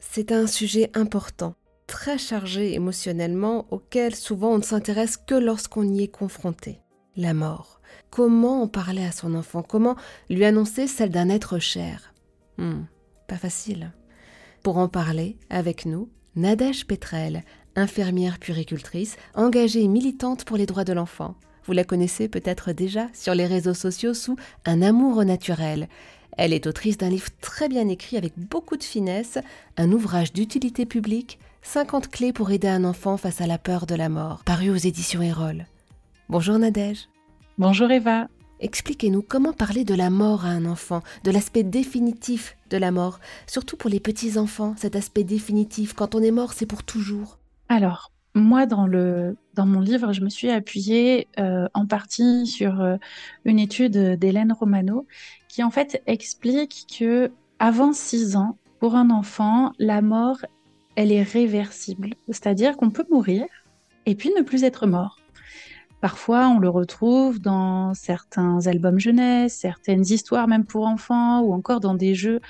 C'est un sujet important, très chargé émotionnellement, auquel souvent on ne s'intéresse que lorsqu'on y est confronté. La mort. Comment en parler à son enfant? Comment lui annoncer celle d'un être cher? Hmm, Pas facile. Pour en parler, avec nous, Nadège Petrel, infirmière puricultrice, engagée et militante pour les droits de l'enfant. Vous la connaissez peut-être déjà sur les réseaux sociaux sous Un amour naturel. Elle est autrice d'un livre très bien écrit avec beaucoup de finesse, un ouvrage d'utilité publique, 50 clés pour aider un enfant face à la peur de la mort, paru aux éditions Erol. Bonjour Nadège. Bonjour Eva. Expliquez-nous comment parler de la mort à un enfant, de l'aspect définitif de la mort, surtout pour les petits-enfants, cet aspect définitif. Quand on est mort, c'est pour toujours. Alors, moi, dans, le, dans mon livre, je me suis appuyée euh, en partie sur euh, une étude d'Hélène Romano qui en fait explique que avant 6 ans, pour un enfant, la mort, elle est réversible. C'est-à-dire qu'on peut mourir et puis ne plus être mort. Parfois, on le retrouve dans certains albums jeunesse, certaines histoires même pour enfants, ou encore dans des jeux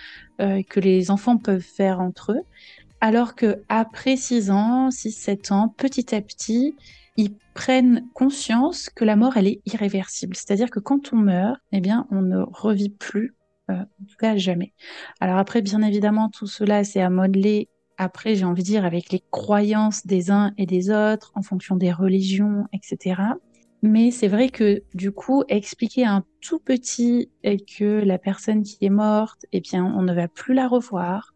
euh, que les enfants peuvent faire entre eux. Alors que après 6 ans, 6-7 ans, petit à petit, ils prennent conscience que la mort, elle est irréversible. C'est-à-dire que quand on meurt, eh bien, on ne revit plus, euh, en tout cas jamais. Alors après, bien évidemment, tout cela, c'est à modeler après, j'ai envie de dire, avec les croyances des uns et des autres, en fonction des religions, etc. Mais c'est vrai que du coup, expliquer à un tout petit que la personne qui est morte, eh bien, on ne va plus la revoir,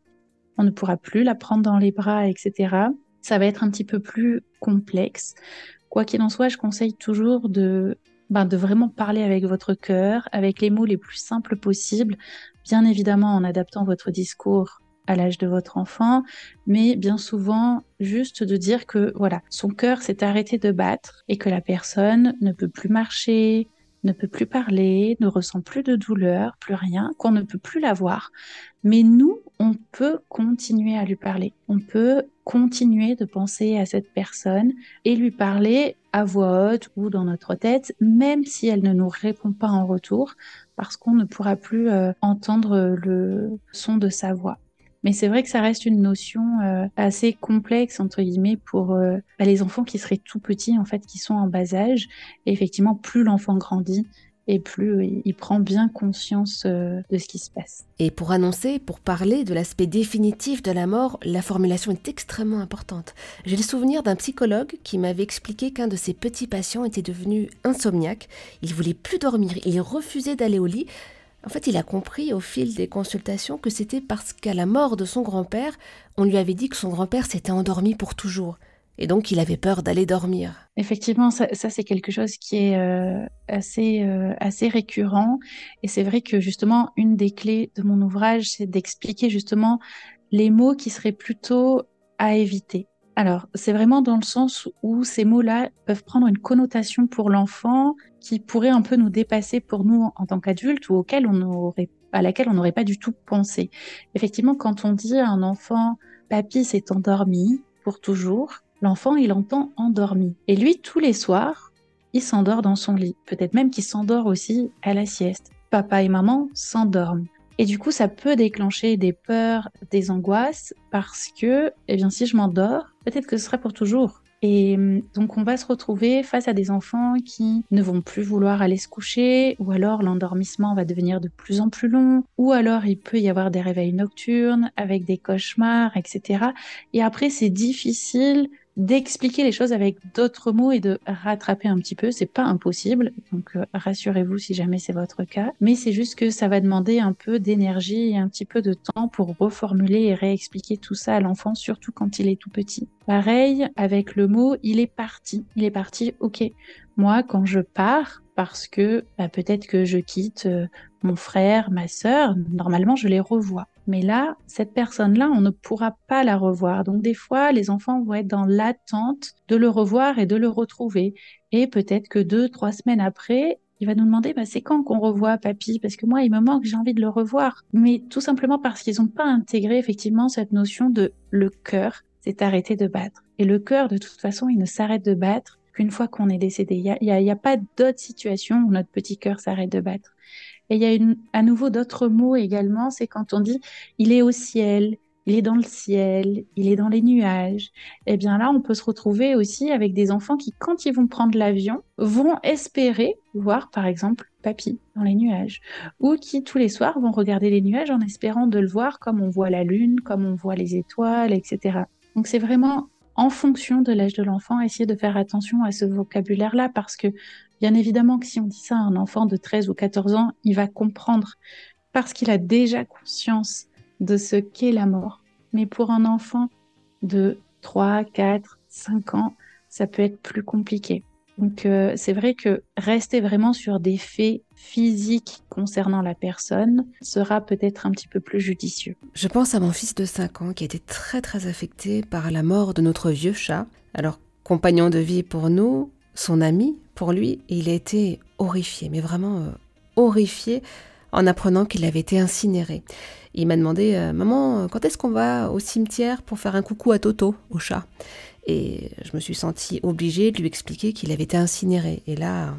on ne pourra plus la prendre dans les bras, etc. Ça va être un petit peu plus complexe. Quoi qu'il en soit, je conseille toujours de, ben, de vraiment parler avec votre cœur, avec les mots les plus simples possibles, bien évidemment en adaptant votre discours à l'âge de votre enfant, mais bien souvent juste de dire que voilà, son cœur s'est arrêté de battre et que la personne ne peut plus marcher, ne peut plus parler, ne ressent plus de douleur, plus rien, qu'on ne peut plus la voir. Mais nous, on peut continuer à lui parler. On peut continuer de penser à cette personne et lui parler à voix haute ou dans notre tête, même si elle ne nous répond pas en retour, parce qu'on ne pourra plus euh, entendre le son de sa voix. Mais c'est vrai que ça reste une notion euh, assez complexe, entre guillemets, pour euh, bah, les enfants qui seraient tout petits, en fait, qui sont en bas âge. Et effectivement, plus l'enfant grandit, et plus euh, il prend bien conscience de ce qui se passe. Et pour annoncer, pour parler de l'aspect définitif de la mort, la formulation est extrêmement importante. J'ai le souvenir d'un psychologue qui m'avait expliqué qu'un de ses petits patients était devenu insomniaque. Il voulait plus dormir, il refusait d'aller au lit. En fait, il a compris au fil des consultations que c'était parce qu'à la mort de son grand-père, on lui avait dit que son grand-père s'était endormi pour toujours. Et donc, il avait peur d'aller dormir. Effectivement, ça, c'est quelque chose qui est euh, assez, euh, assez récurrent. Et c'est vrai que justement, une des clés de mon ouvrage, c'est d'expliquer justement les mots qui seraient plutôt à éviter. Alors, c'est vraiment dans le sens où ces mots-là peuvent prendre une connotation pour l'enfant qui pourrait un peu nous dépasser pour nous en tant qu'adultes ou auquel on aurait, à laquelle on n'aurait pas du tout pensé. Effectivement, quand on dit à un enfant Papy s'est endormi pour toujours, l'enfant il entend endormi. Et lui, tous les soirs, il s'endort dans son lit. Peut-être même qu'il s'endort aussi à la sieste. Papa et maman s'endorment. Et du coup, ça peut déclencher des peurs, des angoisses, parce que, eh bien, si je m'endors, peut-être que ce sera pour toujours. Et hum, donc, on va se retrouver face à des enfants qui ne vont plus vouloir aller se coucher, ou alors l'endormissement va devenir de plus en plus long, ou alors il peut y avoir des réveils nocturnes avec des cauchemars, etc. Et après, c'est difficile d'expliquer les choses avec d'autres mots et de rattraper un petit peu. C'est pas impossible, donc euh, rassurez-vous si jamais c'est votre cas. Mais c'est juste que ça va demander un peu d'énergie et un petit peu de temps pour reformuler et réexpliquer tout ça à l'enfant, surtout quand il est tout petit. Pareil avec le mot il est parti. Il est parti, ok. Moi, quand je pars, parce que bah, peut-être que je quitte euh, mon frère, ma sœur, normalement je les revois. Mais là, cette personne-là, on ne pourra pas la revoir. Donc des fois, les enfants vont être dans l'attente de le revoir et de le retrouver. Et peut-être que deux, trois semaines après, il va nous demander, bah, c'est quand qu'on revoit papy? Parce que moi, il me manque, j'ai envie de le revoir. Mais tout simplement parce qu'ils n'ont pas intégré effectivement cette notion de le cœur s'est arrêté de battre. Et le cœur, de toute façon, il ne s'arrête de battre qu'une fois qu'on est décédé. Il n'y a, a, pas d'autre situation où notre petit cœur s'arrête de battre. Et il y a à nouveau d'autres mots également, c'est quand on dit il est au ciel, il est dans le ciel, il est dans les nuages. Eh bien là, on peut se retrouver aussi avec des enfants qui, quand ils vont prendre l'avion, vont espérer voir, par exemple, papy dans les nuages, ou qui tous les soirs vont regarder les nuages en espérant de le voir comme on voit la lune, comme on voit les étoiles, etc. Donc c'est vraiment en fonction de l'âge de l'enfant, essayer de faire attention à ce vocabulaire-là, parce que bien évidemment que si on dit ça à un enfant de 13 ou 14 ans, il va comprendre, parce qu'il a déjà conscience de ce qu'est la mort. Mais pour un enfant de 3, 4, 5 ans, ça peut être plus compliqué. Donc euh, c'est vrai que rester vraiment sur des faits physiques concernant la personne sera peut-être un petit peu plus judicieux. Je pense à mon fils de 5 ans qui a été très très affecté par la mort de notre vieux chat. Alors compagnon de vie pour nous, son ami pour lui, il a été horrifié, mais vraiment euh, horrifié en apprenant qu'il avait été incinéré. Il m'a demandé euh, Maman, quand est-ce qu'on va au cimetière pour faire un coucou à Toto, au chat? Et je me suis sentie obligée de lui expliquer qu'il avait été incinéré. Et là,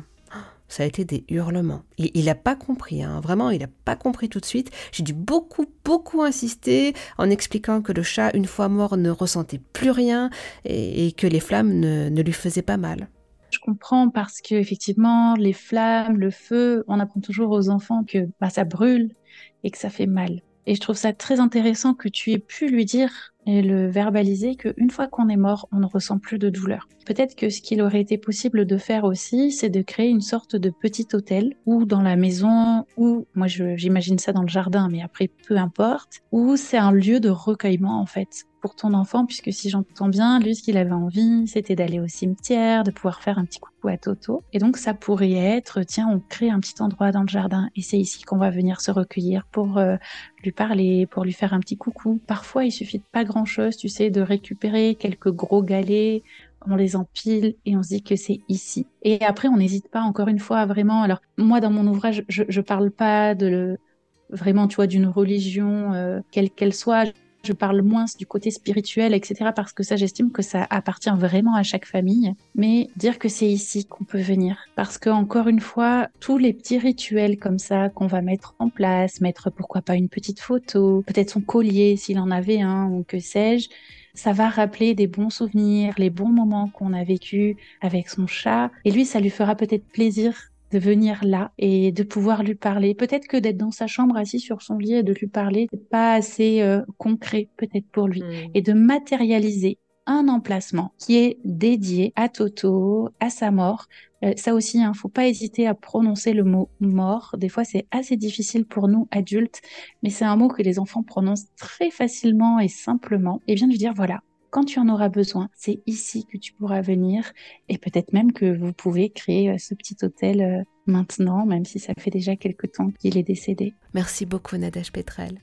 ça a été des hurlements. Il n'a pas compris, hein. vraiment, il n'a pas compris tout de suite. J'ai dû beaucoup, beaucoup insister en expliquant que le chat, une fois mort, ne ressentait plus rien et, que les flammes ne, lui faisaient pas mal. Comprends parce que effectivement, les flammes, le feu, on apprend toujours aux enfants que bah, ça brûle et que ça fait mal. Et je trouve ça très intéressant que tu aies pu lui dire et le verbaliser qu'une fois qu'on est mort, on ne ressent plus de douleur. Peut-être que ce qu'il aurait été possible de faire aussi, c'est de créer une sorte de petit hôtel ou dans la maison ou moi j'imagine ça dans le jardin, mais après peu importe, où c'est un lieu de recueillement en fait ton enfant, puisque si j'entends bien, lui, ce qu'il avait envie, c'était d'aller au cimetière, de pouvoir faire un petit coucou à Toto. Et donc, ça pourrait être, tiens, on crée un petit endroit dans le jardin, et c'est ici qu'on va venir se recueillir pour euh, lui parler, pour lui faire un petit coucou. Parfois, il suffit de pas grand-chose, tu sais, de récupérer quelques gros galets, on les empile et on se dit que c'est ici. Et après, on n'hésite pas, encore une fois, vraiment. Alors, moi, dans mon ouvrage, je, je parle pas de le, vraiment, tu vois, d'une religion, euh, quelle qu'elle soit je parle moins du côté spirituel, etc. Parce que ça, j'estime que ça appartient vraiment à chaque famille. Mais dire que c'est ici qu'on peut venir. Parce que, encore une fois, tous les petits rituels comme ça qu'on va mettre en place, mettre pourquoi pas une petite photo, peut-être son collier s'il en avait un ou que sais-je, ça va rappeler des bons souvenirs, les bons moments qu'on a vécu avec son chat. Et lui, ça lui fera peut-être plaisir de venir là et de pouvoir lui parler. Peut-être que d'être dans sa chambre assis sur son lit et de lui parler, c'est pas assez euh, concret peut-être pour lui. Hmm. Et de matérialiser un emplacement qui est dédié à Toto, à sa mort. Euh, ça aussi, il hein, faut pas hésiter à prononcer le mot mort. Des fois, c'est assez difficile pour nous adultes, mais c'est un mot que les enfants prononcent très facilement et simplement. Et bien de lui dire voilà, quand tu en auras besoin, c'est ici que tu pourras venir et peut-être même que vous pouvez créer euh, ce petit hôtel euh, maintenant, même si ça fait déjà quelque temps qu'il est décédé. Merci beaucoup Nadège Petrel.